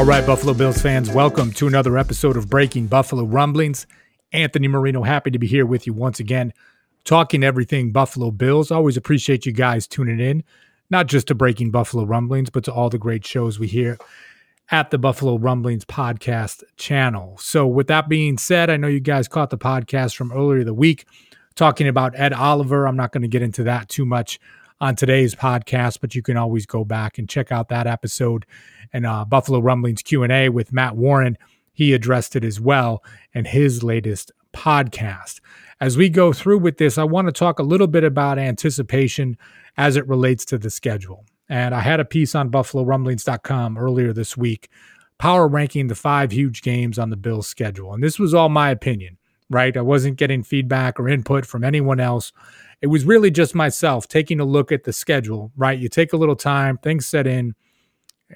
All right, Buffalo Bills fans, welcome to another episode of Breaking Buffalo Rumblings. Anthony Marino, happy to be here with you once again, talking everything Buffalo Bills. Always appreciate you guys tuning in, not just to Breaking Buffalo Rumblings, but to all the great shows we hear at the Buffalo Rumblings podcast channel. So, with that being said, I know you guys caught the podcast from earlier the week talking about Ed Oliver. I'm not going to get into that too much on today's podcast, but you can always go back and check out that episode and uh, Buffalo Rumblings Q and A with Matt Warren. He addressed it as well in his latest podcast. As we go through with this, I want to talk a little bit about anticipation as it relates to the schedule. And I had a piece on BuffaloRumblings.com earlier this week, power ranking the five huge games on the Bills schedule. And this was all my opinion, right? I wasn't getting feedback or input from anyone else. It was really just myself taking a look at the schedule, right? You take a little time, things set in.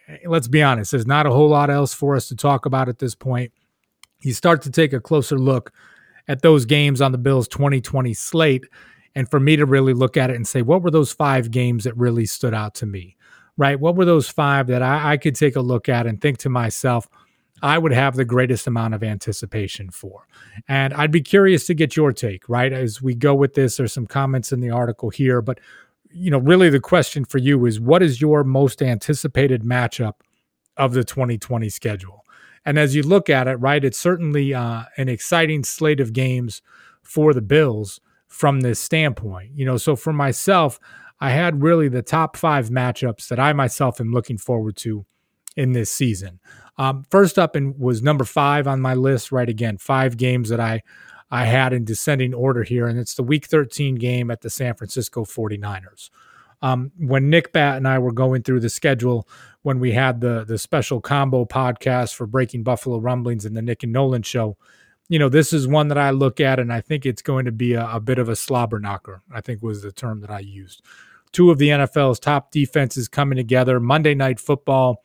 Eh, let's be honest, there's not a whole lot else for us to talk about at this point. You start to take a closer look at those games on the Bills 2020 slate. And for me to really look at it and say, what were those five games that really stood out to me, right? What were those five that I, I could take a look at and think to myself, I would have the greatest amount of anticipation for. And I'd be curious to get your take, right? As we go with this, there's some comments in the article here, but you know, really the question for you is what is your most anticipated matchup of the 2020 schedule? And as you look at it, right, it's certainly uh, an exciting slate of games for the Bills from this standpoint. You know, so for myself, I had really the top five matchups that I myself am looking forward to in this season. Um, first up and was number five on my list. Right again, five games that I I had in descending order here, and it's the Week 13 game at the San Francisco 49ers. Um, when Nick Bat and I were going through the schedule, when we had the the special combo podcast for Breaking Buffalo Rumblings and the Nick and Nolan show, you know, this is one that I look at, and I think it's going to be a, a bit of a slobber knocker. I think was the term that I used. Two of the NFL's top defenses coming together. Monday Night Football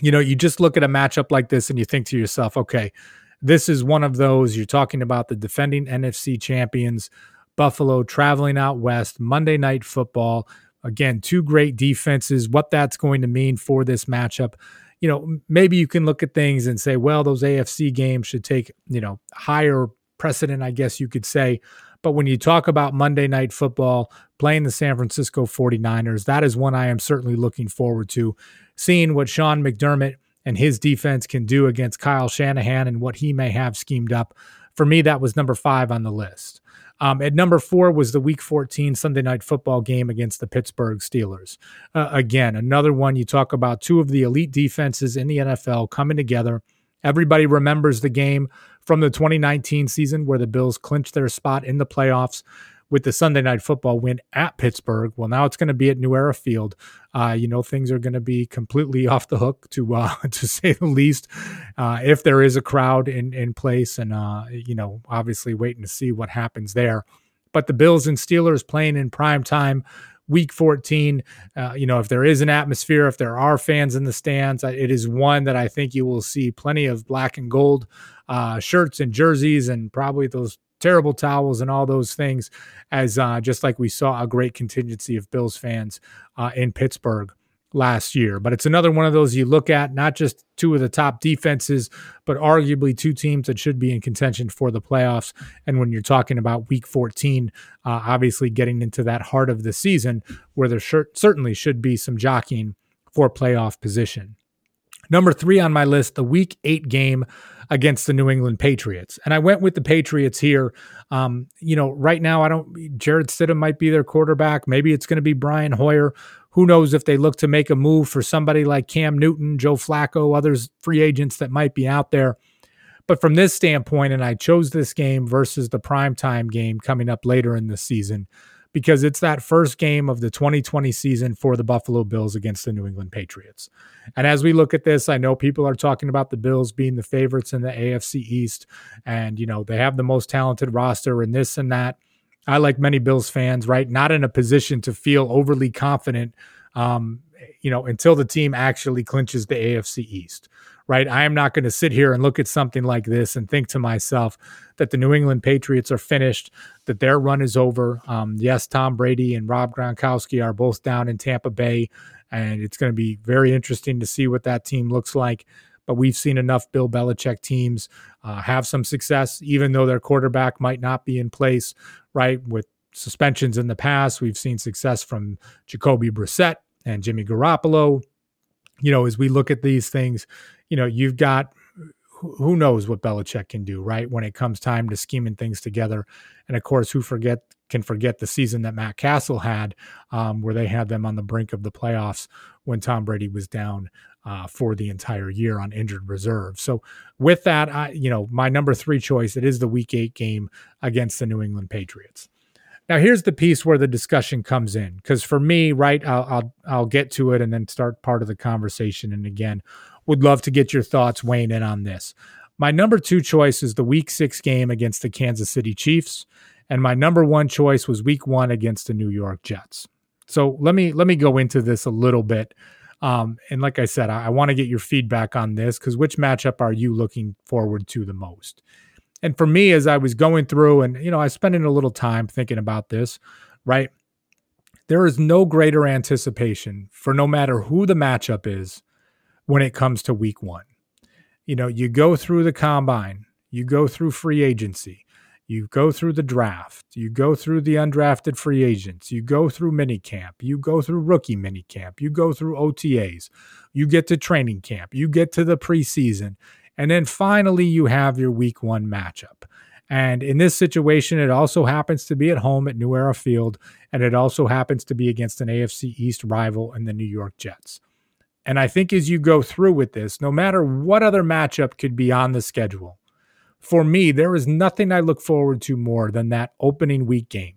you know, you just look at a matchup like this and you think to yourself, okay, this is one of those. You're talking about the defending NFC champions, Buffalo traveling out west, Monday night football. Again, two great defenses. What that's going to mean for this matchup. You know, maybe you can look at things and say, well, those AFC games should take, you know, higher precedent, I guess you could say. But when you talk about Monday Night Football, playing the San Francisco 49ers, that is one I am certainly looking forward to. Seeing what Sean McDermott and his defense can do against Kyle Shanahan and what he may have schemed up. For me, that was number five on the list. Um, at number four was the Week 14 Sunday Night Football game against the Pittsburgh Steelers. Uh, again, another one you talk about two of the elite defenses in the NFL coming together. Everybody remembers the game from the 2019 season where the Bills clinched their spot in the playoffs with the Sunday night football win at Pittsburgh. Well, now it's going to be at New Era Field. Uh, you know, things are going to be completely off the hook to uh, to say the least. Uh, if there is a crowd in in place, and uh, you know, obviously waiting to see what happens there. But the Bills and Steelers playing in prime time week 14 uh, you know if there is an atmosphere if there are fans in the stands it is one that i think you will see plenty of black and gold uh, shirts and jerseys and probably those terrible towels and all those things as uh, just like we saw a great contingency of bills fans uh, in pittsburgh last year. But it's another one of those you look at, not just two of the top defenses, but arguably two teams that should be in contention for the playoffs. And when you're talking about week 14, uh, obviously getting into that heart of the season where there sh- certainly should be some jockeying for playoff position. Number three on my list, the week eight game against the New England Patriots. And I went with the Patriots here. Um, you know, right now, I don't, Jarrett Stidham might be their quarterback. Maybe it's going to be Brian Hoyer. Who knows if they look to make a move for somebody like Cam Newton, Joe Flacco, others free agents that might be out there. But from this standpoint, and I chose this game versus the primetime game coming up later in the season, because it's that first game of the 2020 season for the Buffalo Bills against the New England Patriots. And as we look at this, I know people are talking about the Bills being the favorites in the AFC East and, you know, they have the most talented roster and this and that. I, like many Bills fans, right, not in a position to feel overly confident, um, you know, until the team actually clinches the AFC East right? I am not going to sit here and look at something like this and think to myself that the New England Patriots are finished, that their run is over. Um, yes, Tom Brady and Rob Gronkowski are both down in Tampa Bay, and it's going to be very interesting to see what that team looks like. But we've seen enough Bill Belichick teams uh, have some success, even though their quarterback might not be in place, right? With suspensions in the past, we've seen success from Jacoby Brissett and Jimmy Garoppolo. You know, as we look at these things, you know, you've got who knows what Belichick can do, right? When it comes time to scheming things together. And of course, who forget can forget the season that Matt Cassel had, um, where they had them on the brink of the playoffs when Tom Brady was down uh, for the entire year on injured reserve. So with that, I, you know, my number three choice, it is the week eight game against the New England Patriots. Now, here's the piece where the discussion comes in, because for me, right, I'll, I'll I'll get to it and then start part of the conversation. And again, would love to get your thoughts weighing in on this. My number two choice is the week six game against the Kansas City Chiefs. And my number one choice was week one against the New York Jets. So let me let me go into this a little bit. Um, and like I said, I, I want to get your feedback on this because which matchup are you looking forward to the most? And for me, as I was going through, and you know, I spent a little time thinking about this, right? There is no greater anticipation for no matter who the matchup is when it comes to week one. You know, you go through the combine, you go through free agency, you go through the draft, you go through the undrafted free agents, you go through minicamp, you go through rookie minicamp, you go through OTAs, you get to training camp, you get to the preseason, and then finally you have your week one matchup. And in this situation, it also happens to be at home at New Era Field, and it also happens to be against an AFC East rival in the New York Jets. And I think as you go through with this, no matter what other matchup could be on the schedule, for me, there is nothing I look forward to more than that opening week game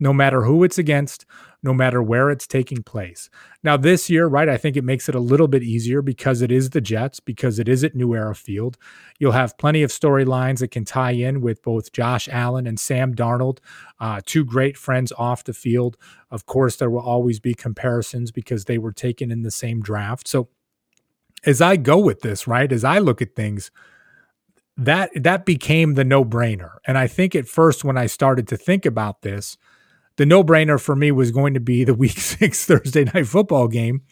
no matter who it's against, no matter where it's taking place. Now, this year, right, I think it makes it a little bit easier because it is the Jets, because it is at New Era Field. You'll have plenty of storylines that can tie in with both Josh Allen and Sam Darnold, uh, two great friends off the field. Of course, there will always be comparisons because they were taken in the same draft. So, as I go with this, right, as I look at things, that that became the no-brainer. And I think at first when I started to think about this, the no brainer for me was going to be the week six Thursday night football game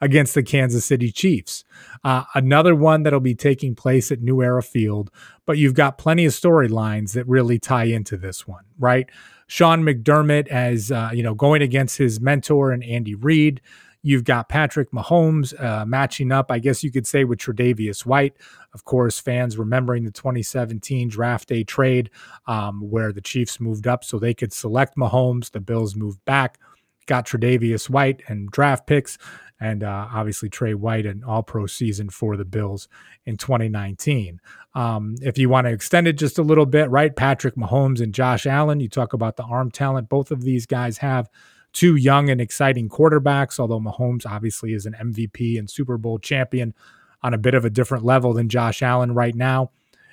against the Kansas City Chiefs. Uh, another one that'll be taking place at New Era Field, but you've got plenty of storylines that really tie into this one, right? Sean McDermott as uh, you know going against his mentor and Andy Reid. You've got Patrick Mahomes uh, matching up, I guess you could say, with Tre'Davious White. Of course, fans remembering the 2017 draft day trade um, where the Chiefs moved up so they could select Mahomes. The Bills moved back, got Tre'Davious White and draft picks, and uh, obviously Tre White an All Pro season for the Bills in 2019. Um, if you want to extend it just a little bit, right? Patrick Mahomes and Josh Allen. You talk about the arm talent both of these guys have two young and exciting quarterbacks, although Mahomes obviously is an MVP and Super Bowl champion on a bit of a different level than Josh Allen right now.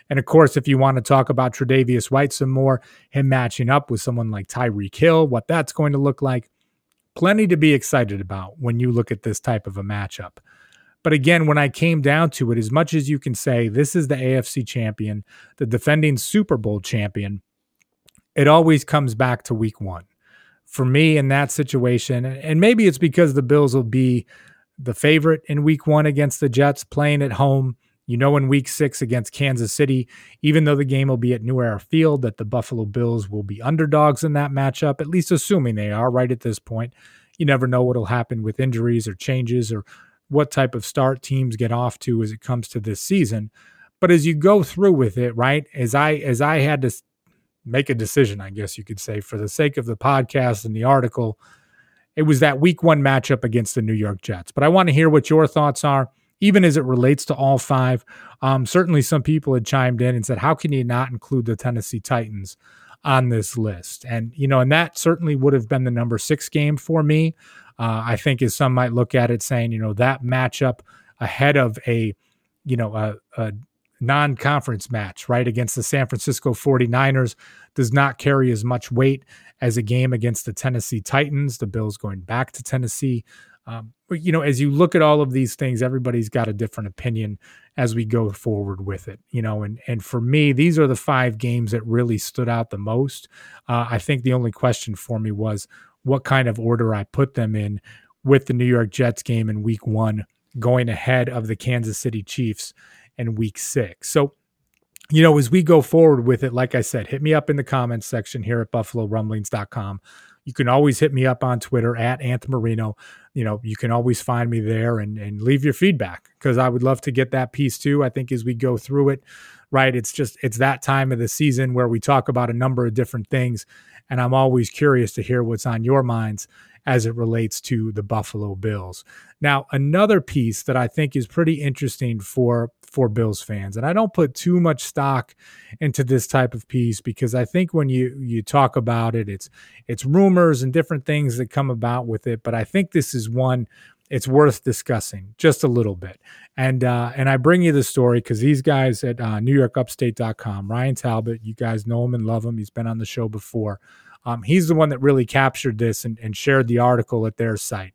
And of course, if you want to talk about Tre'Davious White some more, him matching up with someone like Tyreek Hill, what that's going to look like, plenty to be excited about when you look at this type of a matchup. But again, when I came down to it, as much as you can say this is the AFC champion, the defending Super Bowl champion, it always comes back to week one for me in that situation. And maybe it's because the Bills will be the favorite in week one against the Jets playing at home. You know, in week six against Kansas City, even though the game will be at New Era Field, that the Buffalo Bills will be underdogs in that matchup, at least assuming they are right at this point. You never know what'll happen with injuries or changes or what type of start teams get off to as it comes to this season. But as you go through with it, right, as I as I had to make a decision, I guess you could say, for the sake of the podcast and the article. It was that week one matchup against the New York Jets. But I want to hear what your thoughts are, even as it relates to all five. Um, certainly, some people had chimed in and said, How can you not include the Tennessee Titans on this list. And, you know, and that certainly would have been the number six game for me. Uh, I think as some might look at it saying, you know, that matchup ahead of a, you know, a, a non conference match, right, against the San Francisco 49ers does not carry as much weight as a game against the Tennessee Titans. The Bills going back to Tennessee. Um, but, you know, as you look at all of these things, everybody's got a different opinion as we go forward with it. You know, and and for me, these are the five games that really stood out the most. Uh, I think the only question for me was what kind of order I put them in with the New York Jets game in Week One, going ahead of the Kansas City Chiefs in Week Six. So you know, as we go forward with it, like I said, hit me up in the comments section here at buffalorumblings.com. You can always hit me up on Twitter at Anthony Marino. You know, you can always find me there and, and leave your feedback because I would love to get that piece too. I think as we go through it, right, it's just, it's that time of the season where we talk about a number of different things. And I'm always curious to hear what's on your minds as it relates to the Buffalo Bills. Now, another piece that I think is pretty interesting for for Bills fans, and I don't put too much stock into this type of piece because I think when you you talk about it, it's it's rumors and different things that come about with it. But I think this is one it's worth discussing just a little bit. And uh, and I bring you the story because these guys at uh, NewYorkUpstate.com, Ryan Talbot, you guys know him and love him. He's been on the show before. Um, he's the one that really captured this and, and shared the article at their site.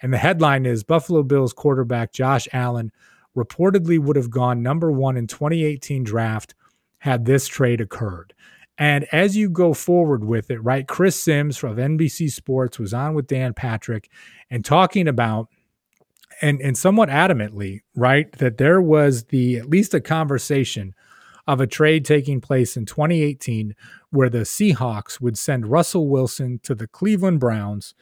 And the headline is Buffalo Bills quarterback Josh Allen reportedly would have gone number one in 2018 draft had this trade occurred. And as you go forward with it, right, Chris Simms from NBC Sports was on with Dan Patrick and talking about and and somewhat adamantly, right, that there was the at least a conversation of a trade taking place in 2018 where the Seahawks would send Russell Wilson to the Cleveland Browns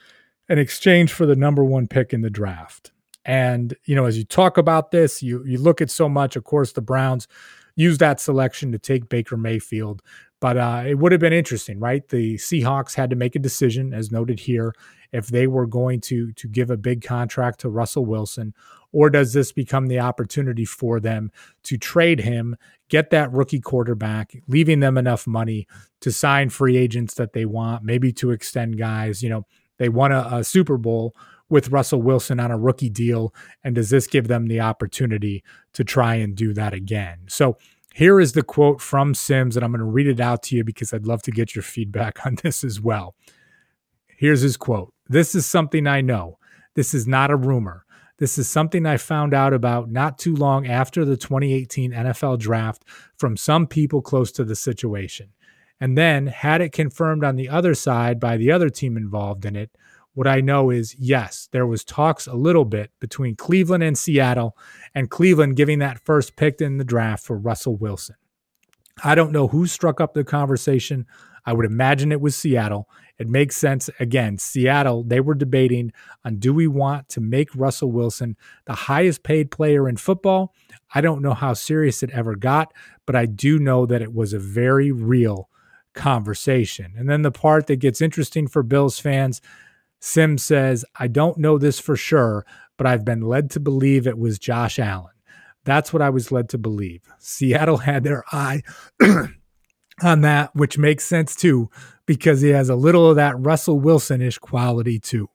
in exchange for the number one pick in the draft. And, you know, as you talk about this, you you look at so much, of course, the Browns use that selection to take Baker Mayfield. But uh, it would have been interesting, right? The Seahawks had to make a decision, as noted here, if they were going to to give a big contract to Russell Wilson, or does this become the opportunity for them to trade him, get that rookie quarterback, leaving them enough money to sign free agents that they want, maybe to extend guys. You know, they won a, a Super Bowl with Russell Wilson on a rookie deal, and does this give them the opportunity to try and do that again? So here is the quote from Simms, and I'm going to read it out to you because I'd love to get your feedback on this as well. Here's his quote This is something I know. This is not a rumor. This is something I found out about not too long after the 2018 NFL draft from some people close to the situation. And then had it confirmed on the other side by the other team involved in it, what I know is yes, there was talks a little bit between Cleveland and Seattle, and Cleveland giving that first pick in the draft for Russell Wilson. I don't know who struck up the conversation. I would imagine it was Seattle. It makes sense. Again, Seattle, they were debating on do we want to make Russell Wilson the highest paid player in football? I don't know how serious it ever got, but I do know that it was a very real conversation. And then the part that gets interesting for Bills fans Sim says, I don't know this for sure, but I've been led to believe it was Josh Allen. That's what I was led to believe. Seattle had their eye on that, which makes sense too, because he has a little of that Russell Wilson ish quality too.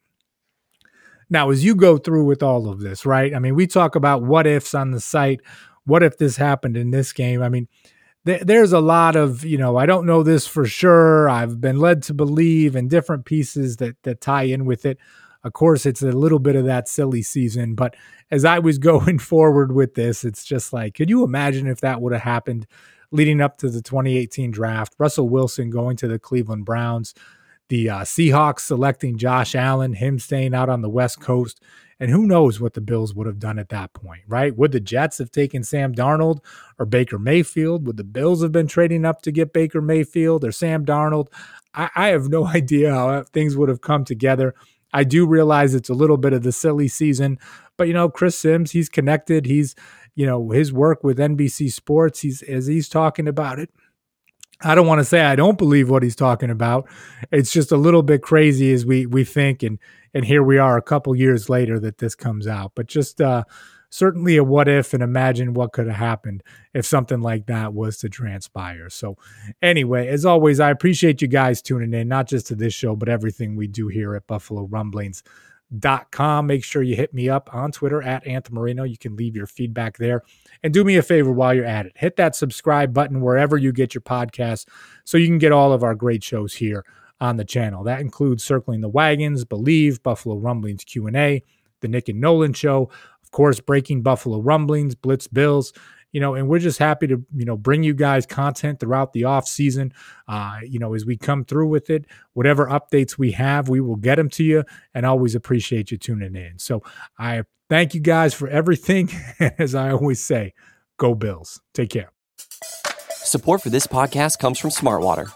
Now, as you go through with all of this, right? I mean, we talk about what ifs on the site. What if this happened in this game? I mean, there's a lot of you know i don't know this for sure i've been led to believe in different pieces that that tie in with it of course it's a little bit of that silly season but as i was going forward with this it's just like could you imagine if that would have happened leading up to the 2018 draft russell wilson going to the cleveland browns the uh, seahawks selecting josh allen him staying out on the west coast and who knows what the Bills would have done at that point, right? Would the Jets have taken Sam Darnold or Baker Mayfield? Would the Bills have been trading up to get Baker Mayfield or Sam Darnold? I, I have no idea how things would have come together. I do realize it's a little bit of the silly season, but you know, Chris Simms, he's connected. He's, you know, his work with NBC Sports, he's as he's talking about it. I don't want to say I don't believe what he's talking about. It's just a little bit crazy as we we think and and here we are a couple years later that this comes out. But just uh, certainly a what if and imagine what could have happened if something like that was to transpire. So, anyway, as always, I appreciate you guys tuning in, not just to this show, but everything we do here at Buffalo Rumblings. Dot com. Make sure you hit me up on Twitter at Anthony Marino. You can leave your feedback there. And do me a favor while you're at it. Hit that subscribe button wherever you get your podcasts so you can get all of our great shows here on the channel. That includes Circling the Wagons, Believe, Buffalo Rumblings Q&A, The Nick and Nolan Show, of course, Breaking Buffalo Rumblings, Blitz Bills, you know, and we're just happy to, you know, bring you guys content throughout the off season. Uh, you know, as we come through with it, whatever updates we have, we will get them to you and always appreciate you tuning in. So I thank you guys for everything. as I always say, go Bills. Take care. Support for this podcast comes from Smartwater.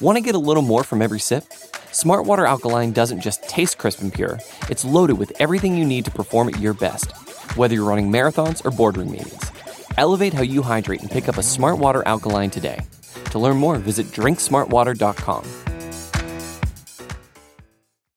Want to get a little more from every sip? Smartwater Alkaline doesn't just taste crisp and pure, it's loaded with everything you need to perform at your best, whether you're running marathons or boardroom meetings. Elevate how you hydrate and pick up a Smart Water Alkaline today. To learn more, visit drinksmartwater.com.